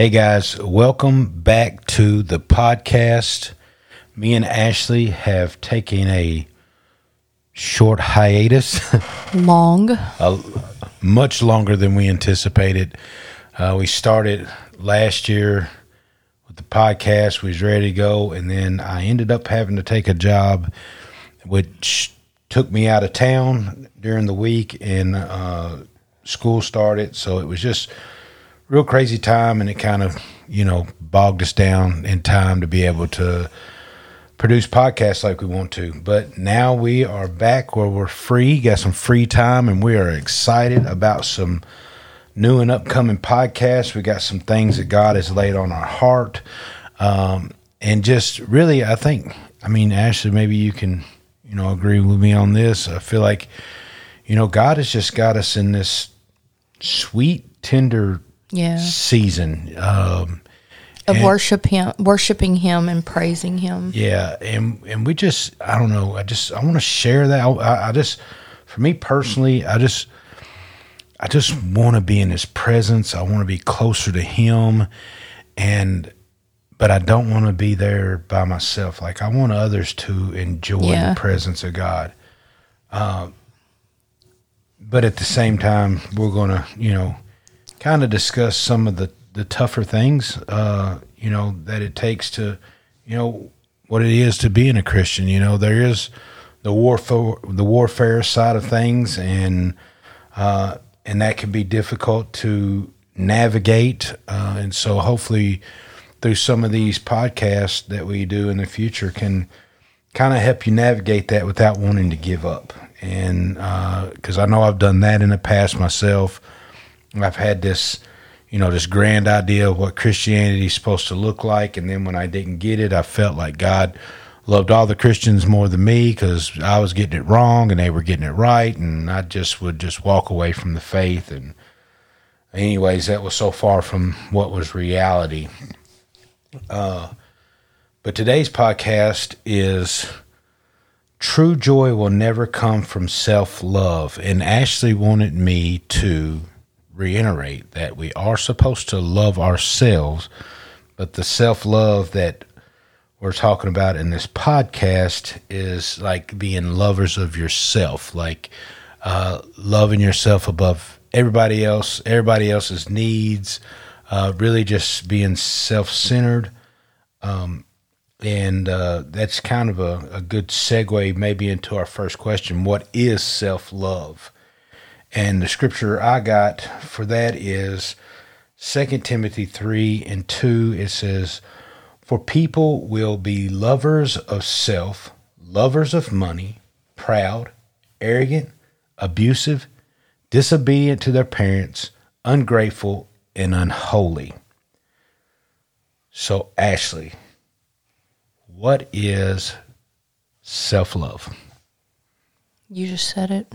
Hey guys, welcome back to the podcast. Me and Ashley have taken a short hiatus, Long. much longer than we anticipated. Uh, we started last year with the podcast, we was ready to go, and then I ended up having to take a job which took me out of town during the week and uh, school started. So it was just real crazy time and it kind of, you know, bogged us down in time to be able to produce podcasts like we want to. But now we are back where we're free, got some free time, and we are excited about some new and upcoming podcasts. We got some things that God has laid on our heart. Um, and just really, I think, I mean, Ashley, maybe you can, you know, agree with me on this. I feel like, you know, God has just got us in this sweet, tender Yeah. season. Um, Of And- worship him, worshiping him and praising him. Yeah, and and we just I don't know. I just I want to share that. I, I just for me personally, I just I just want to be in His presence. I want to be closer to Him, and but I don't want to be there by myself. Like I want others to enjoy Yeah. the presence of God. Uh, but at the same time, we're going to you know kind of discuss some of the the tougher things, uh, you know, that it takes to, you know, what it is to being a Christian. You know, there is the warfare, the warfare side of things, and uh, and that can be difficult to navigate. Uh, and so, hopefully, through some of these podcasts that we do in the future, can kind of help you navigate that without wanting to give up. And because I know I've done that in the past myself, I've had this, you know, this grand idea of what Christianity is supposed to look like, and then when I didn't get it, I felt like God loved all the Christians more than me because I was getting it wrong and they were getting it right, and I just would just walk away from the faith. And anyways, that was so far from what was reality. Uh, but today's podcast is true joy will never come from self love. And Ashley wanted me to reiterate that we are supposed to love ourselves, but the self love that we're talking about in this podcast is like being lovers of yourself, like uh, loving yourself above everybody else, everybody else's needs, uh, really just being self centered and uh, that's kind of a, a good segue maybe into our first question. What is self-love and the scripture i got for that is 2 timothy 3 and 2 it says for people will be lovers of self lovers of money proud arrogant abusive disobedient to their parents ungrateful and unholy so ashley what is self love? You just said it.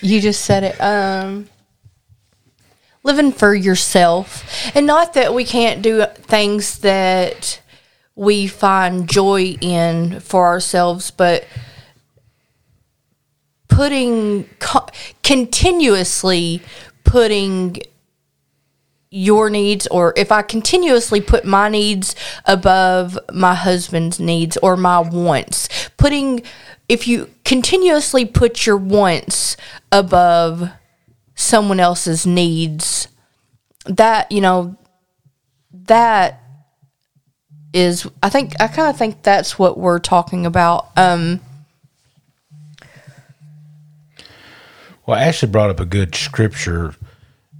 You just said it. Um, living for yourself, and not that we can't do things that we find joy in for ourselves, but putting co- continuously putting your needs or if I continuously put my needs above my husband's needs or my wants, putting if you continuously put your wants above someone else's needs, that, you know, that is I think I kind of think that's what we're talking about. Um Well, Ashley brought up a good scripture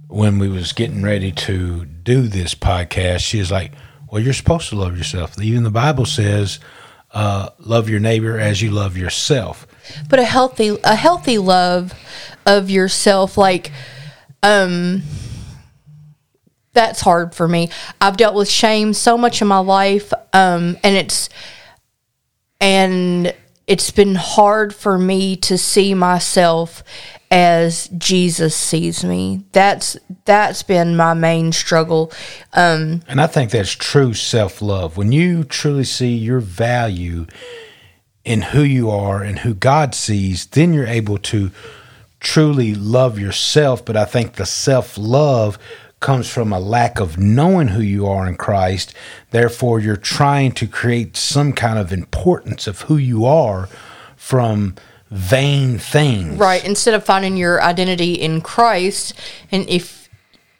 when we was getting ready to do this podcast. She was like, "Well, you're supposed to love yourself. Even the Bible says, uh, love your neighbor as you love yourself." but a healthy a healthy love of yourself like um that's hard for me i've dealt with shame so much in my life um and it's and it's been hard for me to see myself as jesus sees me that's that's been my main struggle um And I think that's true self love. When you truly see your value in who you are and who God sees, then you're able to truly love yourself. But I think the self love comes from a lack of knowing who you are in Christ. Therefore, you're trying to create some kind of importance of who you are from vain things. Right. Instead of finding your identity in Christ, and if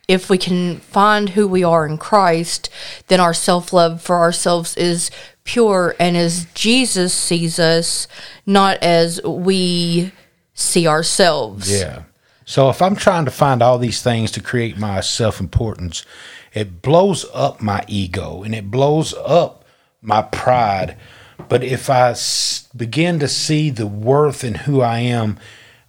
if we can find who we are in Christ, then our self love for ourselves is pure and as Jesus sees us, not as we see ourselves. Yeah. So if I'm trying to find all these things to create my self importance, it blows up my ego and it blows up my pride. But if I s- begin to see the worth in who I am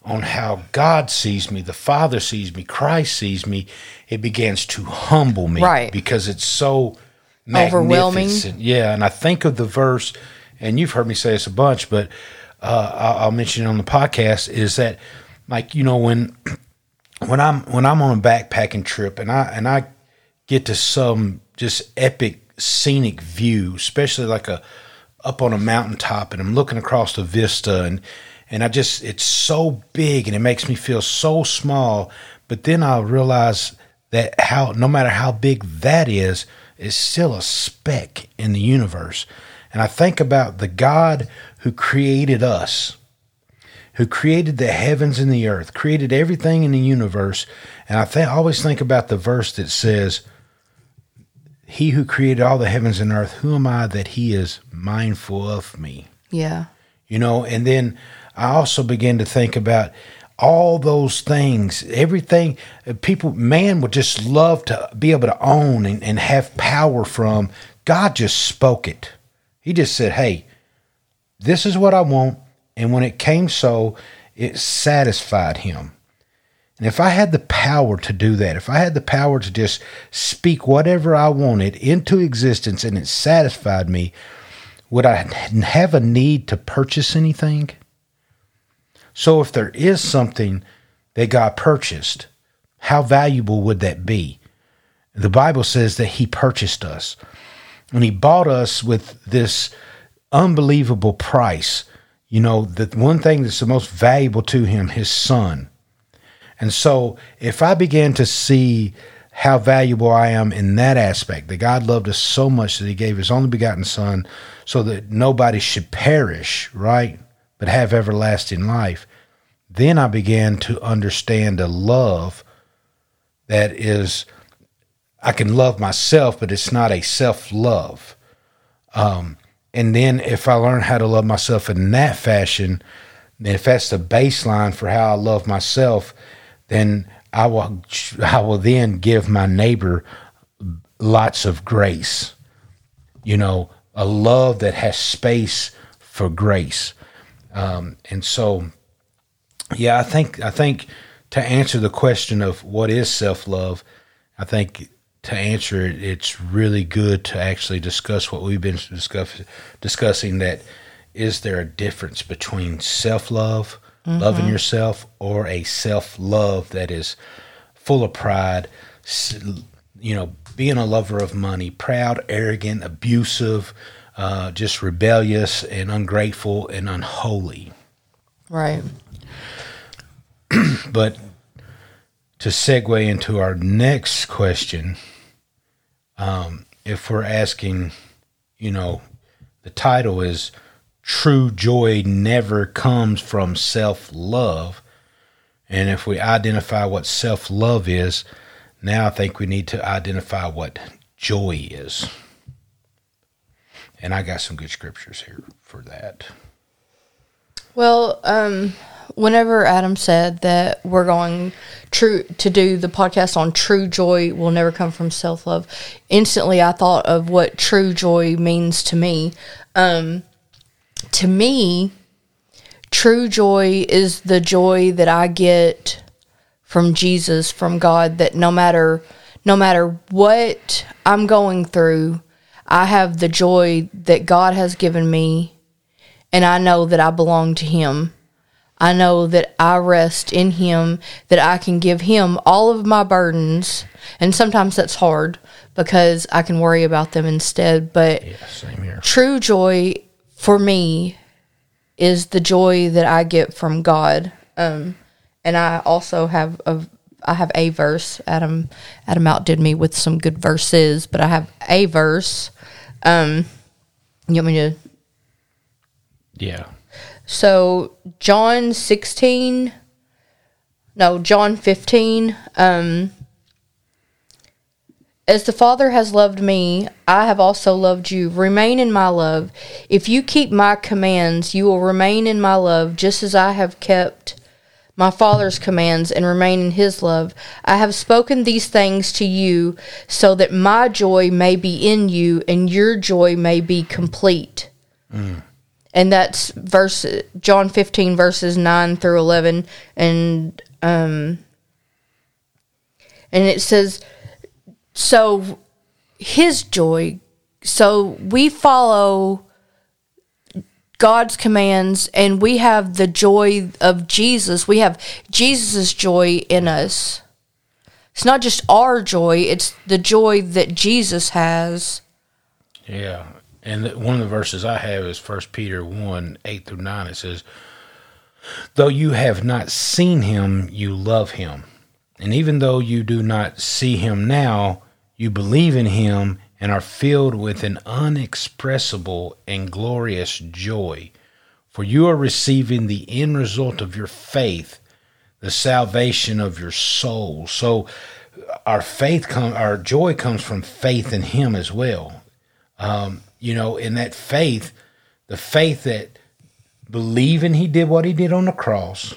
on how God sees me, the Father sees me, Christ sees me, it begins to humble me. Right. Because it's so Overwhelming. Yeah. And I think of the verse, and you've heard me say this a bunch, but uh, I'll, I'll mention it on the podcast, is that like, you know, when when I'm when I'm on a backpacking trip and I and I get to some just epic scenic view, especially like a up on a mountaintop and I'm looking across the vista and and I just it's so big and it makes me feel so small, but then I realize that how no matter how big that is, it's still a speck in the universe. And I think about the God who created us who created the heavens and the earth, created everything in the universe. And I I always think about the verse that says, He who created all the heavens and earth, who am I that he is mindful of me? Yeah. You know, and then I also begin to think about all those things, everything uh, people, man would just love to be able to own and, and have power from. God just spoke it. He just said, Hey, this is what I want. And when it came so, it satisfied him. And if I had the power to do that, if I had the power to just speak whatever I wanted into existence and it satisfied me, would I have a need to purchase anything? So if there is something that God purchased, how valuable would that be? The Bible says that He purchased us. And He bought us with this unbelievable price. You know, the one thing that's the most valuable to Him, His Son. And so if I began to see how valuable I am in that aspect, that God loved us so much that He gave His only begotten Son so that nobody should perish, right? But have everlasting life. Then I began to understand a love that is, I can love myself, but it's not a self love. Um, and then if I learn how to love myself in that fashion, then if that's the baseline for how I love myself, then I will I will then give my neighbor lots of grace. You know, a love that has space for grace. Um, and so, yeah, I think I think to answer the question of what is self love, I think to answer it, it's really good to actually discuss what we've been discuss, discussing. That is there a difference between self love, loving yourself, or a self love that is full of pride, you know, being a lover of money, proud, arrogant, abusive, uh, just rebellious and ungrateful and unholy. Right. But to segue into our next question, um, if we're asking, you know, the title is True Joy Never Comes from Self Love. And if we identify what self love is, now I think we need to identify what joy is. And I got some good scriptures here for that. Well, um, whenever Adam said that we're going true to do the podcast on true joy will never come from self love, instantly I thought of what true joy means to me. Um, to me, true joy is the joy that I get from Jesus, from God, that no matter no matter what I'm going through, I have the joy that God has given me and I know that I belong to him. I know that I rest in him, that I can give him all of my burdens. And sometimes that's hard because I can worry about them instead, but Yeah, same here. true joy for me is the joy that I get from God. Um, and I also have a, I have a verse. Adam Adam outdid me with some good verses, but I have a verse. Um, you want me to? Yeah. So John sixteen. No, John fifteen. Um, as the Father has loved me, I have also loved you. Remain in my love. If you keep my commands, you will remain in my love, just as I have kept my Father's commands and remain in his love. I have spoken these things to you so that my joy may be in you and your joy may be complete. And that's verse John 15 verses 9 through 11 and um and it says so his joy so we follow God's commands and we have the joy of Jesus. We have Jesus' joy in us. It's not just our joy, it's the joy that Jesus has. Yeah. And one of the verses I have is First Peter 1 8 through 9. It says, Though you have not seen him, you love him. And even though you do not see him now, you believe in him and are filled with an unexpressible and glorious joy. For you are receiving the end result of your faith, the salvation of your soul. So our faith come our joy comes from faith in him as well um, you know, in that faith, the faith that believing he did what he did on the cross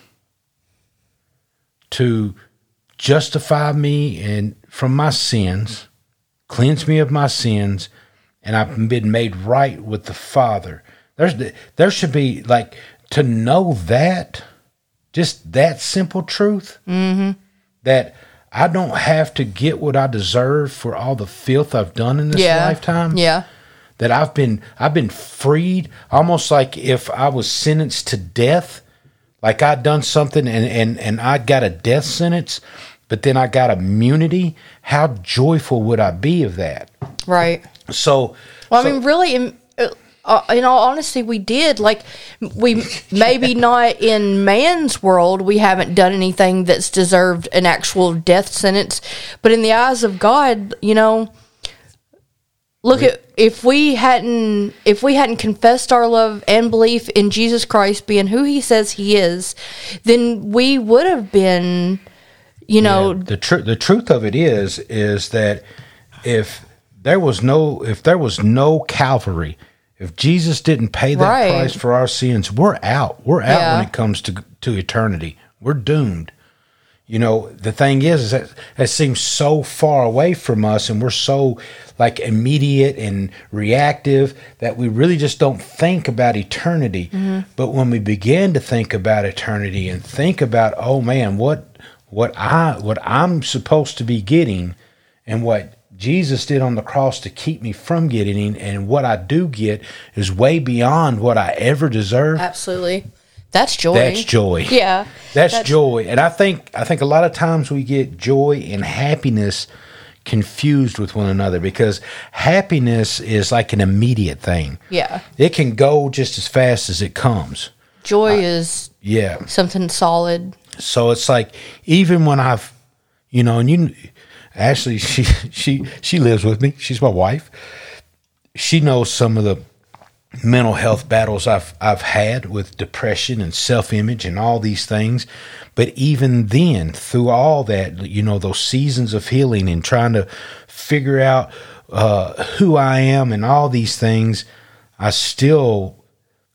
to justify me and from my sins, cleanse me of my sins, and I've been made right with the Father. There's there should be like to know that, just that simple truth, mm-hmm. that I don't have to get what I deserve for all the filth I've done in this Yeah. lifetime Yeah. That I've been I've been freed almost like if I was sentenced to death like I'd done something and and and I got a death sentence but then I got immunity how joyful would I be of that Right. so Well, I so- mean, really, in, uh, in all honesty, we did. Like, we maybe not in man's world, we haven't done anything that's deserved an actual death sentence, but in the eyes of God, you know, look at if we hadn't if we hadn't confessed our love and belief in Jesus Christ being who He says He is, then we would have been, you know, Yeah, the truth the truth of it is is that if there was no if there was no Calvary, if Jesus didn't pay that Right. price for our sins, we're out. We're out Yeah. when it comes to to eternity. We're doomed. You know, the thing is, is that it seems so far away from us, and we're so like immediate and reactive that we really just don't think about eternity. Mm-hmm. But when we begin to think about eternity and think about, oh man, what what I what I'm supposed to be getting, and what Jesus did on the cross to keep me from getting, and what I do get is way beyond what I ever deserve. absolutely, that's joy. That's joy. Yeah, That's, joy. And I think I think a lot of times we get joy and happiness confused with one another because happiness is like an immediate thing. Yeah, It can go just as fast as it comes. joy is Yeah. something solid. So it's like even when I've you know, and you Ashley she she she lives with me. She's my wife. She knows some of the mental health battles I've I've had with depression and self-image and all these things. But even then, through all that, you know, those seasons of healing and trying to figure out uh, who I am and all these things, I still,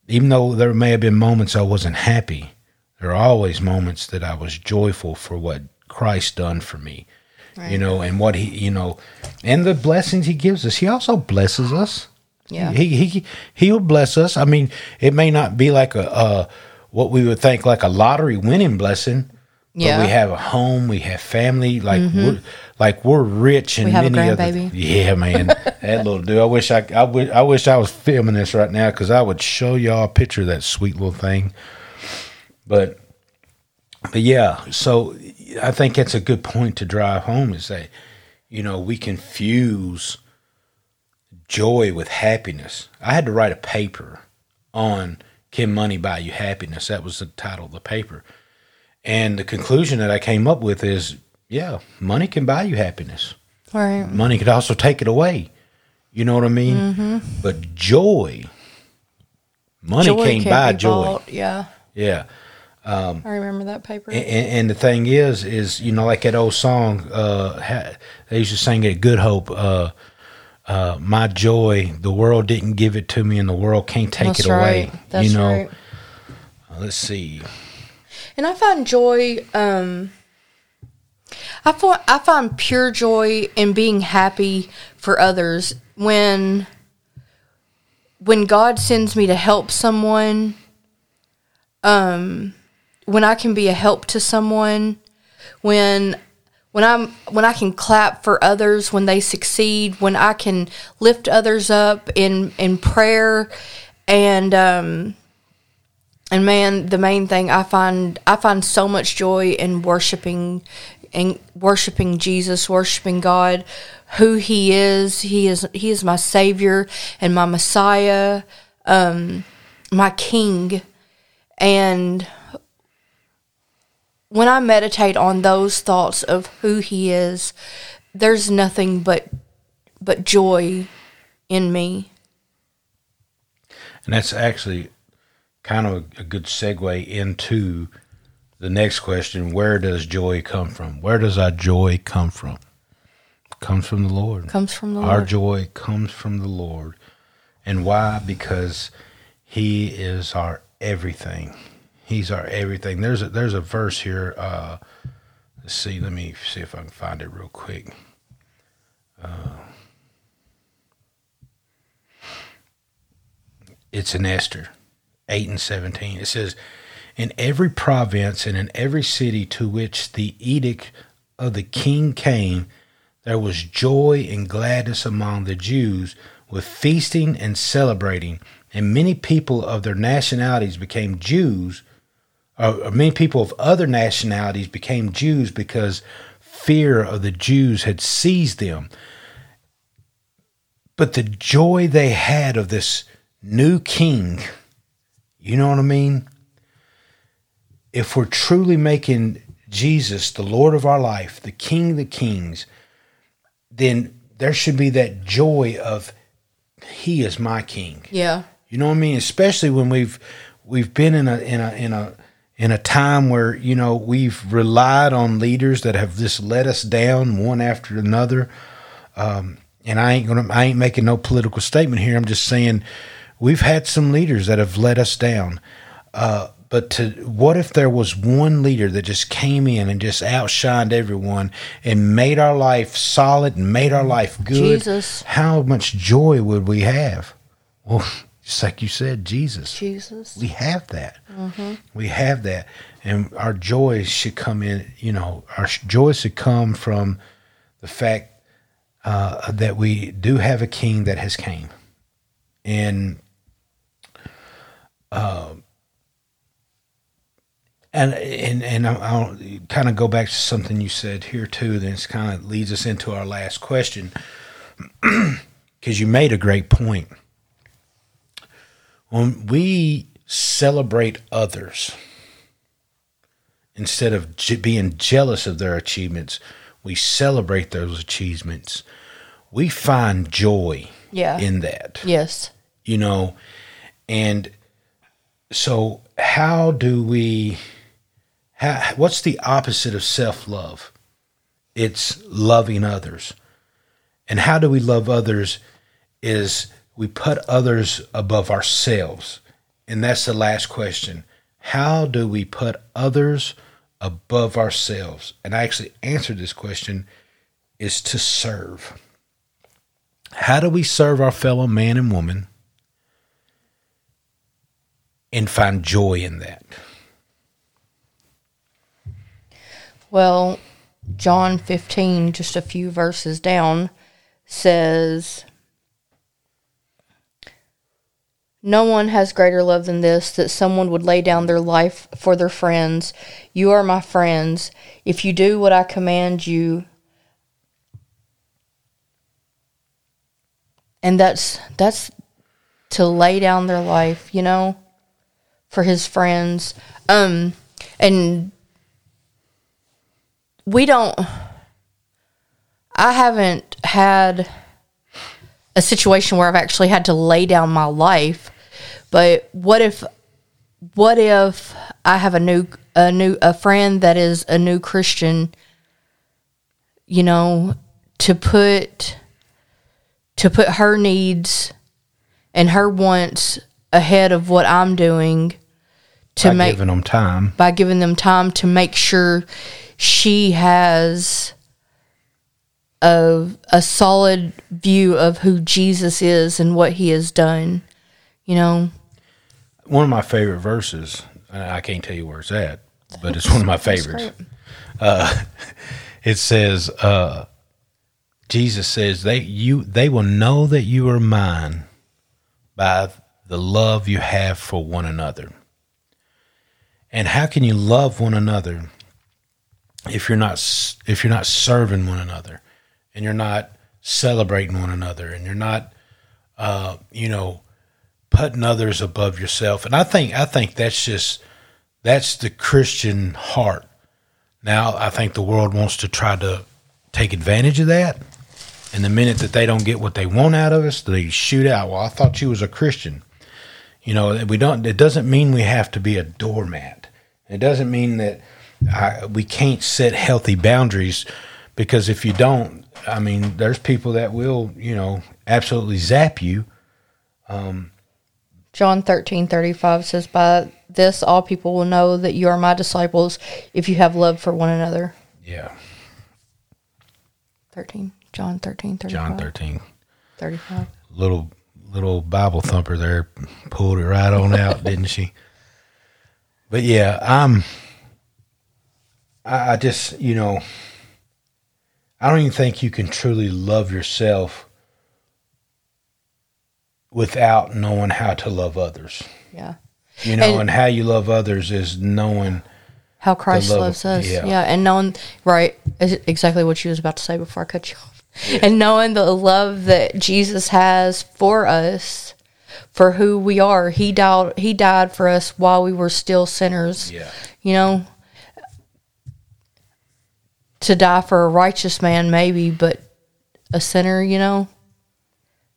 even though there may have been moments I wasn't happy, there are always moments that I was joyful for what Christ done for me. You know, and what he, you know, and the blessings he gives us. He also blesses us. Yeah. He he he'll bless us. I mean, it may not be like a uh what we would think like a lottery winning blessing. Yeah. But we have a home, we have family, like we're like we're rich and We have a many other. Yeah, man. that little dude. I wish I I wish I wish I was filming this right now cuz I would show y'all a picture of that sweet little thing. But but yeah, so I think that's a good point to drive home is that you know, we confuse joy with happiness. I had to write a paper on Can Money Buy You Happiness? That was the title of the paper. And the conclusion that I came up with is, Yeah, money can buy you happiness. Right. Money could also take it away. You know what I mean? Mm-hmm. But joy, money Joy can't, buy joy. bought. Yeah. Yeah. I remember that paper. And, and the thing is, is you know, like that old song, uh, they used to sing it, "Good Hope." Uh, uh, my joy, the world didn't give it to me, and the world can't take That's it away. That's you know, right. Let's see. And I find joy. Um, I find I find pure joy in being happy for others when when God sends me to help someone. Um, when I can be a help to someone, when when I'm when I can clap for others when they succeed, when I can lift others up in in prayer, and um, and man, the main thing I find I find so much joy in worshiping and worshiping Jesus, worshiping God, who He is. He is He is my Savior and my Messiah, um, my King, and when I meditate on those thoughts of who He is, there's nothing but but joy in me. And that's actually kind of a, a good segue into the next question where does joy come from? Where does our joy come from? comes from the Lord. Comes from the Our joy comes from the Lord. And why? Because He is our everything. He's our everything. There's a there's a verse here. Uh, let's see. Let me see if I can find it real quick. Uh, it's in Esther, eight and seventeen. It says, "In every province and in every city to which the edict of the king came." there was joy and gladness among the Jews with feasting and celebrating, and many people of their nationalities became Jews, or many people of other nationalities became Jews because fear of the Jews had seized them. But the joy they had of this new king, you know what I mean? If we're truly making Jesus the Lord of our life, the King of the Kings, then there should be that joy of he is my king. Yeah. You know what I mean? Especially when we've we've been in a in a in a in a time where you know we've relied on leaders that have just let us down one after another. Um, and I ain't gonna I ain't making no political statement here. I'm just saying we've had some leaders that have let us down. Uh, but to what if there was one leader that just came in and just outshined everyone and made our life solid and made our life good? Jesus. How much joy would we have? Well, just like you said, Jesus. Jesus. We have that. We have that, and our joy should come in. You know, our joy should come from the fact uh, that we do have a King that has came, and and and and I'll, I'll kind of go back to something you said here too. Then it's kind of leads us into our last question because you made a great point. When we celebrate others instead of je- being jealous of their achievements, we celebrate those achievements. We find joy Yeah. in that Yes. you know and so how do we how, what's the opposite of self-love it's loving others and how do we love others is we put others above ourselves. And that's the last question. How do we put others above ourselves? And i actually answered this question is to serve. How do we serve our fellow man and woman and find joy in that? Well, John 15, just a few verses down, says, No one has greater love than this, that someone would lay down their life for their friends. You are my friends. If you do what I command you, and that's that's to lay down their life, you know, for his friends. Um and we don't I haven't had a situation where I've actually had to lay down my life. But what if what if I have a new a new a friend that is a new Christian, you know, to put to put her needs and her wants ahead of what I'm doing to By make giving them time. by giving them time to make sure she has a a solid view of who Jesus is and what he has done. You know, One of my favorite verses, and I can't tell you where it's at, but it's one of my favorites. Uh, it says, uh, Jesus says, they you they will know that you are mine by the love you have for one another. And how can you love one another if you're not if you're not serving one another and you're not celebrating one another and you're not uh, you know putting others above yourself. And i think i think that's just that's the christian heart. Now i think the world wants to try to take advantage of that. And the minute that they don't get what they want out of us they shoot out. Well i thought you was a christian. You know we don't it doesn't mean we have to be a doormat. It doesn't mean that I, we can't set healthy boundaries because if you don't i mean there's people that will you know absolutely zap you um, John thirteen thirty five says, By this all people will know that you are my disciples if you have love for one another. yeah Thirteen. John thirteen thirty john five. 13 Thirty five. little little Bible thumper there pulled it right on out, didn't she? But yeah, I'm. I, I just you know. I don't even think you can truly love yourself without knowing how to love others. Yeah. You know, And- and, how you love others is knowing. How Christ love of- loves us. yeah. Yeah. And knowing right exactly what you was about to say before I cut you off. And knowing the love that Jesus has for us, for who we are. He died he died for us while we were still sinners. Yeah. You know, to die for a righteous man maybe, but a sinner, you know.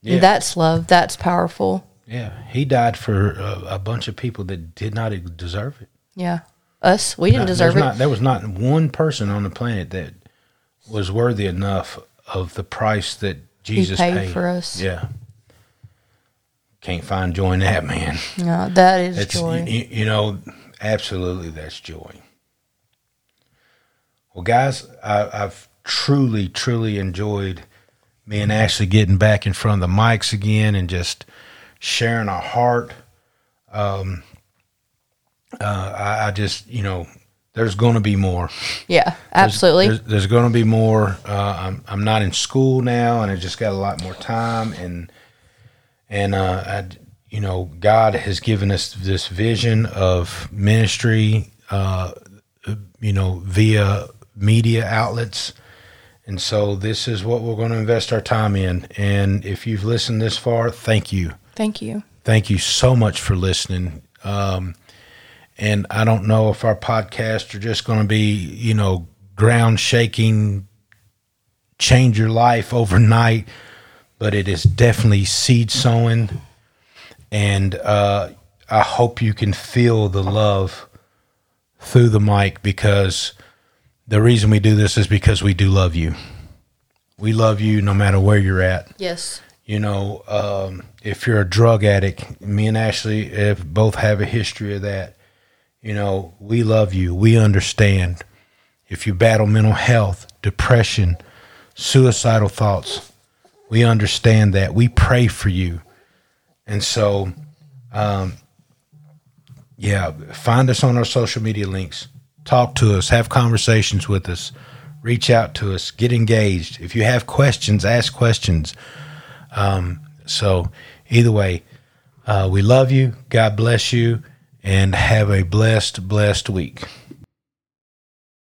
Yeah. That's love. That's powerful. Yeah, he died for a, a bunch of people that did not deserve it. Yeah. Us, we didn't deserve it. Not, there was not one person on the planet that was worthy enough of the price that Jesus paid for us. Yeah. Can't find joy in that, man. no, that is It's joy. You, you know, absolutely, that's joy. Well, guys, I, I've truly, truly enjoyed me and Ashley getting back in front of the mics again and just sharing our heart. Um, uh, I, I just, you know, there's going to be more. yeah, absolutely. There's, there's going to be more. Uh, I'm I'm not in school now, and I just got a lot more time, and and uh, I, you know, God has given us this vision of ministry, uh, you know, via media outlets, and so this is what we're going to invest our time in. And if you've listened this far, thank you Thank you. thank you so much for listening. Um, and I don't know if our podcasts are just going to be, you know, ground shaking, change your life overnight, but it is definitely seed sowing. And uh, I hope you can feel the love through the mic because the reason we do this is because we do love you. We love you no matter where you're at Yes. you know, um, if you're a drug addict, me and Ashley have, both have a history of that. You know, we love you. We understand. If you battle mental health, depression, suicidal thoughts, we understand that. We pray for you. And so, um, yeah, find us on our social media links. Talk to us, have conversations with us, reach out to us, get engaged. If you have questions, ask questions. So, either way, uh, we love you. God bless you, and have a blessed, blessed week.